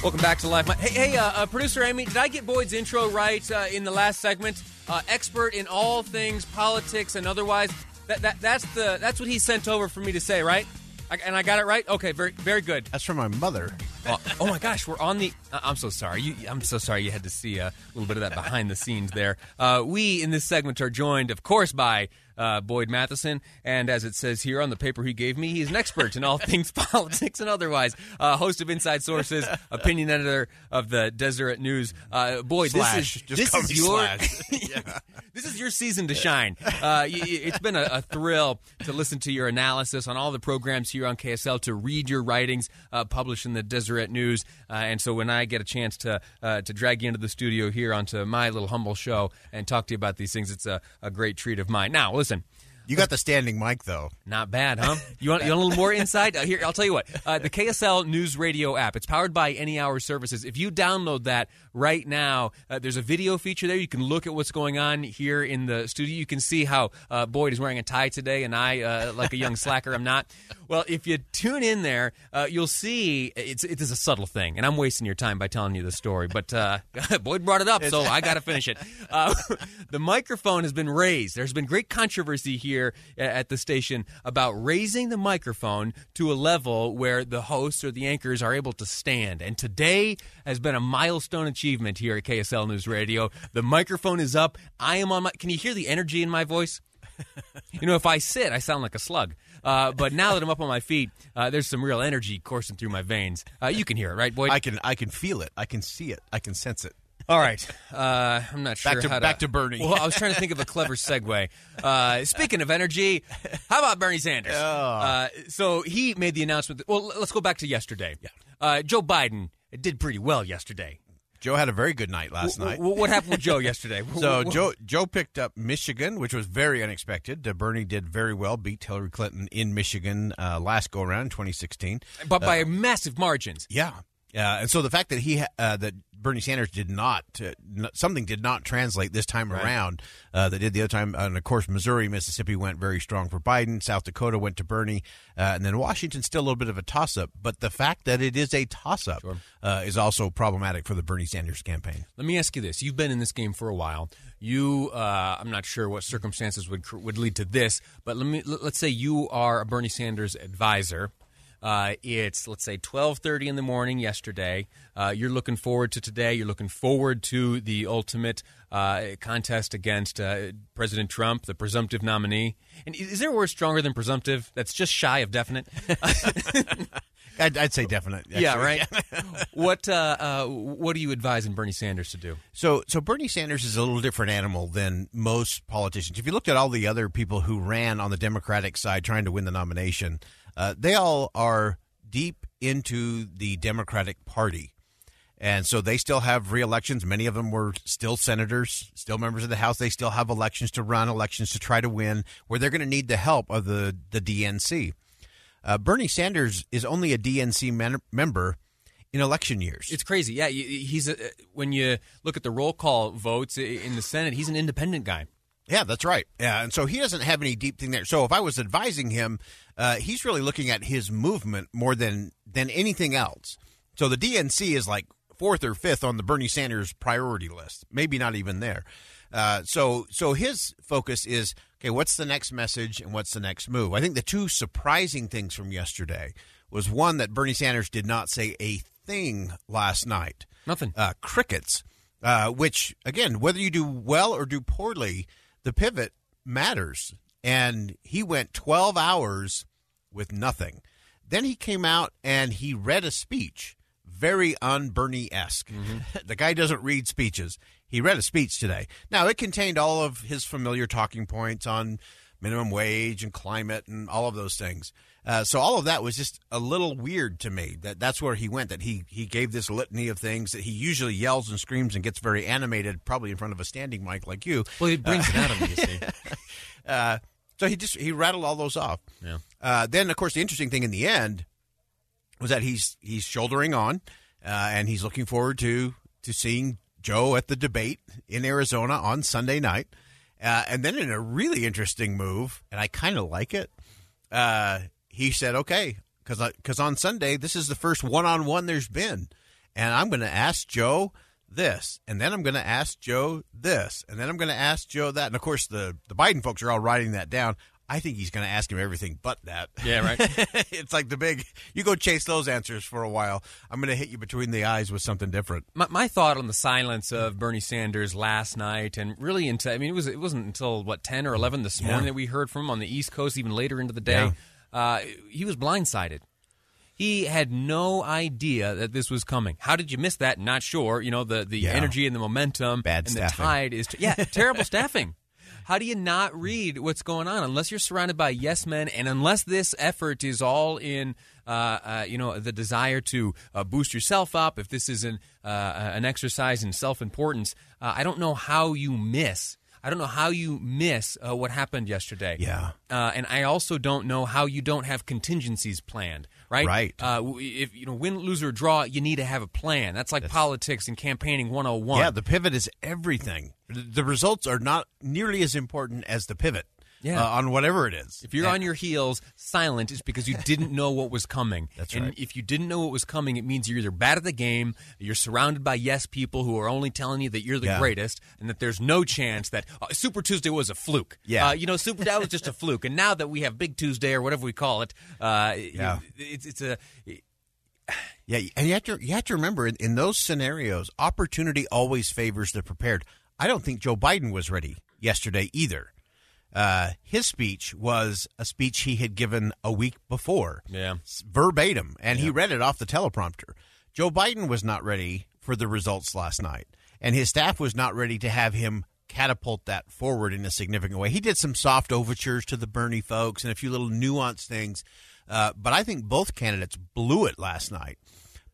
Welcome back to Life. Hey, hey uh, uh, producer Amy, did I get Boyd's intro right uh, in the last segment? Uh, expert in all things politics and otherwise. That, that that's the that's what he sent over for me to say, right? I, and I got it right. Okay, very very good. That's from my mother. Oh, oh my gosh, we're on the. Uh, I'm so sorry. You, I'm so sorry you had to see a little bit of that behind the scenes there. Uh, we in this segment are joined, of course, by uh, Boyd Matheson. And as it says here on the paper he gave me, he's an expert in all things politics and otherwise. Uh, host of Inside Sources, opinion editor of the Deseret News. Uh, Boyd, slash. this is Just this is your yeah. this is your season to shine. Uh, it's been a, a, thrill to listen to your analysis on all the programs here on KSL, to read your writings uh, published in the Deseret At news, uh, and so when I get a chance to uh, to drag you into the studio here onto my little humble show and talk to you about these things, it's a, a great treat of mine. Now, listen. You got the standing mic, though. Not bad, huh? You want, you want a little more insight? Uh, here, I'll tell you what. Uh, the KSL News Radio app. It's powered by Any Hour Services. If you download that right now, uh, there's a video feature there. You can look at what's going on here in the studio. You can see how uh, Boyd is wearing a tie today, and I, uh, like a young slacker, I'm not. Well, if you tune in there, uh, you'll see it's it is a subtle thing, and I'm wasting your time by telling you the story. But Boyd brought it up, so I got to finish it. the microphone has been raised. There's been great controversy here at the station about raising the microphone to a level where the hosts or the anchors are able to stand. And today has been a milestone achievement here at KSL News Radio. The microphone is up. I am on my. Can you hear the energy in my voice? you know, if I sit, I sound like a slug. Uh, but now that I'm up on my feet, uh, there's some real energy coursing through my veins. Uh, you can hear it, right, boy? I can. I can feel it. I can see it. I can sense it. All right. Uh, I'm not sure back to, how to. Back to Bernie. Well, I was trying to think of a clever segue. Uh, speaking of energy, how about Bernie Sanders? Oh. Uh, so he made the announcement. That, well, let's go back to yesterday. Yeah. Uh, Joe Biden did pretty well yesterday. Joe had a very good night last W- night. w- what happened with Joe yesterday? So Joe Joe picked up Michigan, which was very unexpected. Uh, Bernie did very well, beat Hillary Clinton in Michigan uh, last go around, 2016. but by massive margins. Yeah, uh, and so the fact that he uh, that Bernie Sanders did not uh, n- something did not translate this time Right. around uh, that did the other time, and of course Missouri, Mississippi went very strong for Biden. South Dakota went to Bernie, uh, and then Washington still a little bit of a toss up. But the fact that it is a toss up Sure. uh, is also problematic for the Bernie Sanders campaign. Let me ask you this: You've been in this game for a while. You, uh, I'm not sure what circumstances would would lead to this, but let me let's say you are a Bernie Sanders advisor. Uh, it's let's say 12:30 in the morning yesterday. Uh, you're looking forward to today. You're looking forward to the ultimate uh, contest against uh, President Trump, the presumptive nominee. And is is there a word stronger than presumptive? That's just shy of definite. I'd, I'd say definite. yeah, right. what uh, uh, what are you advising Bernie Sanders to do? So, so Bernie Sanders is a little different animal than most politicians. If you looked at all the other people who ran on the Democratic side trying to win the nomination, uh, they all are deep into the Democratic Party. And so they still have re-elections. Many of them were still senators, still members of the House. They still have elections to run, elections to try to win, where they're going to need the help of the, the DNC. Uh, Bernie Sanders is only a DNC men- member in election years. It's crazy. Yeah, he's a, when you look at the roll call votes in the Senate, he's an independent guy. Yeah, that's right. Yeah, and so he doesn't have any deep thing there. So if I was advising him, uh, he's really looking at his movement more than than anything else. So the DNC is like fourth or fifth on the Bernie Sanders priority list, maybe not even there. Uh, so so his focus is okay. What's the next message and what's the next move? I think the two surprising things from yesterday was one that Bernie Sanders did not say a thing last night Nothing. uh, crickets, uh, which again, whether you do well or do poorly, the pivot matters. And he went 12 hours with nothing. Then he came out and he read a speech, very un Bernie esque. the guy doesn't read speeches. He read a speech today. Now, it contained all of his familiar talking points on minimum wage and climate and all of those things. Uh, so all of that was just a little weird to me. That that's where he went. That he he gave this litany of things that he usually yells and screams and gets very animated, probably in front of a standing mic like you. Well, he brings it out of me. You see. Uh, so he just he rattled all those off. Yeah. Uh, then, of course, the interesting thing in the end was that he's he's shouldering on, uh, and he's looking forward to to seeing Joe at the debate in Arizona on Sunday night. Uh, and then, in a really interesting move, and I kind of like it, uh, he said, "Okay, because because on Sunday this is the first one on one there's been, and I'm going to ask Joe." This and then I'm going to ask Joe this and then I'm going to ask Joe that and of course the the Biden folks are all writing that down. I think he's going to ask him everything but that. Yeah, right. it's like the big you go chase those answers for a while. I'm going to hit you between the eyes with something different. My, my thought on the silence of Bernie Sanders last night, and really into I mean, it was it wasn't until what ten or eleven this morning Yeah. that we heard from him on the East Coast, even later into the day. Uh, he was blindsided. He had no idea that this was coming. How did you miss that? Not sure. You know the the Yeah. energy and the momentum Bad and staffing. the tide is yeah terrible staffing. How do you not read what's going on unless you're surrounded by yes men and unless this effort is all in uh, uh, you know the desire to uh, boost yourself up? If this is an uh, an exercise in self importance, uh, I don't know how you miss. I don't know how you miss uh, what happened yesterday. Yeah. Uh, and I also don't know how you don't have contingencies planned. Right. Right. Uh, if you know win, lose or draw, you need to have a plan. That's like politics and campaigning 101. Yeah, the pivot is everything. The results are not nearly as important as the pivot. Yeah. uh, on whatever it is. If you're on your heels, silent is because you didn't know what was coming. That's and right. if you didn't know what was coming, it means you're either bad at the game, you're surrounded by yes people who are only telling you that you're the Yeah. greatest, and that there's no chance that uh, Super Tuesday was a fluke. Yeah. uh, you know, Super that was just a fluke. And now that we have Big Tuesday or whatever we call it, uh, Yeah. it's it's a Yeah, and you have to you have to remember in, in those scenarios, opportunity always favors the prepared. I don't think Joe Biden was ready yesterday either. Uh, his speech was a speech he had given a week before, Yeah. verbatim, and he read it off the teleprompter. Joe Biden was not ready for the results last night, and his staff was not ready to have him catapult that forward in a significant way. He did some soft overtures to the Bernie folks and a few little nuanced things, uh, but I think both candidates blew it last night.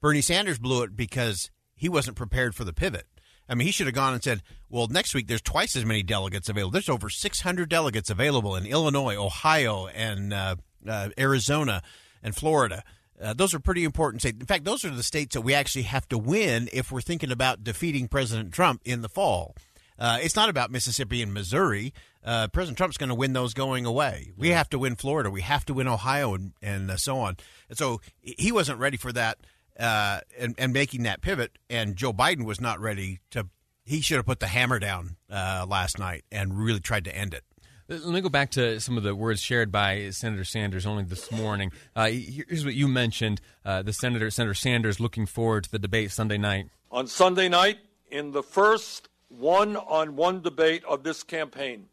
Bernie Sanders blew it because he wasn't prepared for the pivot. I mean, he should have gone and said, well, next week there's twice as many delegates available. There's over 600 delegates available in Illinois, Ohio, and uh, uh, Arizona and Florida. Uh, those are pretty important states. In fact, those are the states that we actually have to win if we're thinking about defeating President Trump in the fall. Uh, it's not about Mississippi and Missouri. Uh, President Trump's going to win those going away. We have to win Florida. We have to win Ohio and, and uh, so on. And so he wasn't ready for that uh, and, and making that pivot. And Joe Biden was not ready to. He should have put the hammer down uh, last night and really tried to end it. Let me go back to some of the words shared by Senator Sanders only this morning. Uh, here's what you mentioned: uh, the senator, Senator Sanders, looking forward to the debate Sunday night. On Sunday night, in the first one on one debate of this campaign,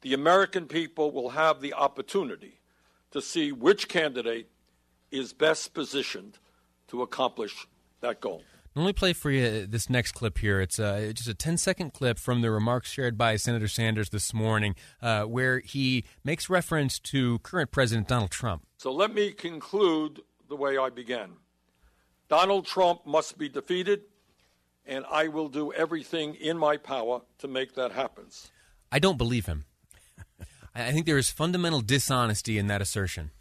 the American people will have the opportunity to see which candidate is best positioned to accomplish that goal. Let me play for you this next clip here. It's uh, just a 10 second clip from the remarks shared by Senator Sanders this morning, uh, where he makes reference to current President Donald Trump. So let me conclude the way I began. Donald Trump must be defeated, and I will do everything in my power to make that happen. I don't believe him. I I think there is fundamental dishonesty in that assertion.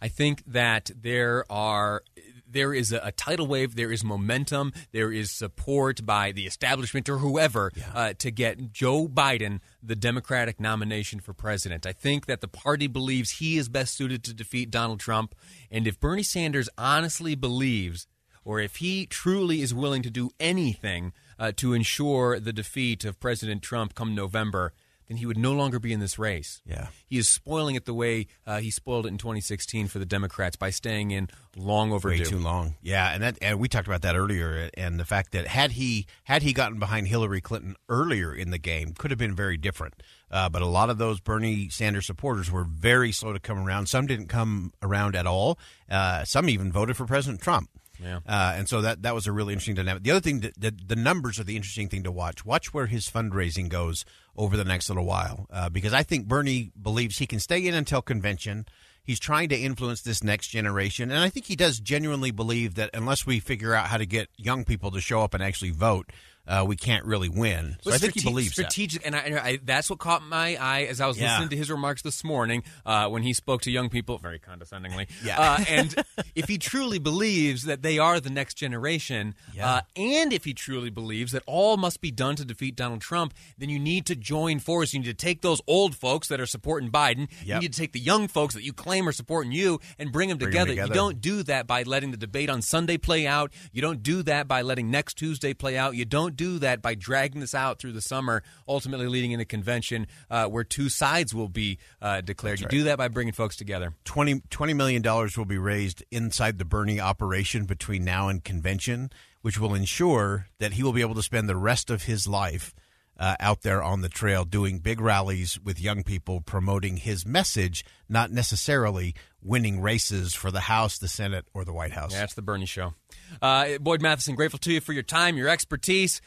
I think that there are there is a, a tidal wave, there is momentum, there is support by the establishment or whoever uh, to get Joe Biden the Democratic nomination for president. I think that the party believes he is best suited to defeat Donald Trump, and if Bernie Sanders honestly believes or if he truly is willing to do anything uh, to ensure the defeat of President Trump come November, then he would no longer be in this race. Yeah. He is spoiling it the way uh, he spoiled it in 2016 for the Democrats by staying in long overdue. Way too long. Yeah, and that and we talked about that earlier and the fact that had he had he gotten behind Hillary Clinton earlier in the game could have been very different. Uh, but a lot of those Bernie Sanders supporters were very slow to come around. Some didn't come around at all. Uh, some even voted for President Trump. Yeah. Uh, and so that that was a really interesting dynamic. The other thing, that, the, the numbers are the interesting thing to watch. Watch where his fundraising goes over the next little while, uh, because I think Bernie believes he can stay in until convention. He's trying to influence this next generation, and I think he does genuinely believe that unless we figure out how to get young people to show up and actually vote, uh, we can't really win. So But I think he strate- believes that. strategic, and I, I, that's what caught my eye as I was Yeah. listening to his remarks this morning uh, when he spoke to young people very condescendingly. Yeah. Uh, and if he truly believes that they are the next generation, Yeah. uh, and if he truly believes that all must be done to defeat Donald Trump, then you need to join forces. You need to take those old folks that are supporting Biden. You need to take the young folks that you claim are supporting you and bring them Bring together. together. You don't do that by letting the debate on Sunday play out. You don't do that by letting next Tuesday play out. You don't do that by dragging this out through the summer, ultimately leading into convention uh, where two sides will be uh, declared. you do that by bringing folks together. 20, $20 million will be raised inside the Bernie operation between now and convention, which will ensure that he will be able to spend the rest of his life uh, out there on the trail doing big rallies with young people promoting his message, not necessarily winning races for the House, the Senate, or the White House. Yeah, that's the Bernie Show. Uh, Boyd Matheson, grateful to you for your time, your expertise,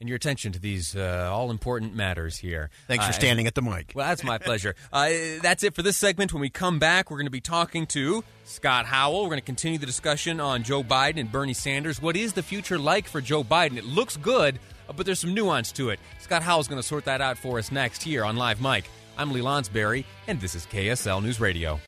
and your attention to these uh, all important matters here. Thanks for Uh, standing at the mic. Well, that's my pleasure. Uh, that's it for this segment. When we come back, we're going to be talking to Scott Howell. We're going to continue the discussion on Joe Biden and Bernie Sanders. What is the future like for Joe Biden? It looks good, Uh, but there's some nuance to it. Scott Howell's going to sort that out for us next here on Live Mic. I'm Lee Lonsberry, and this is KSL News Radio.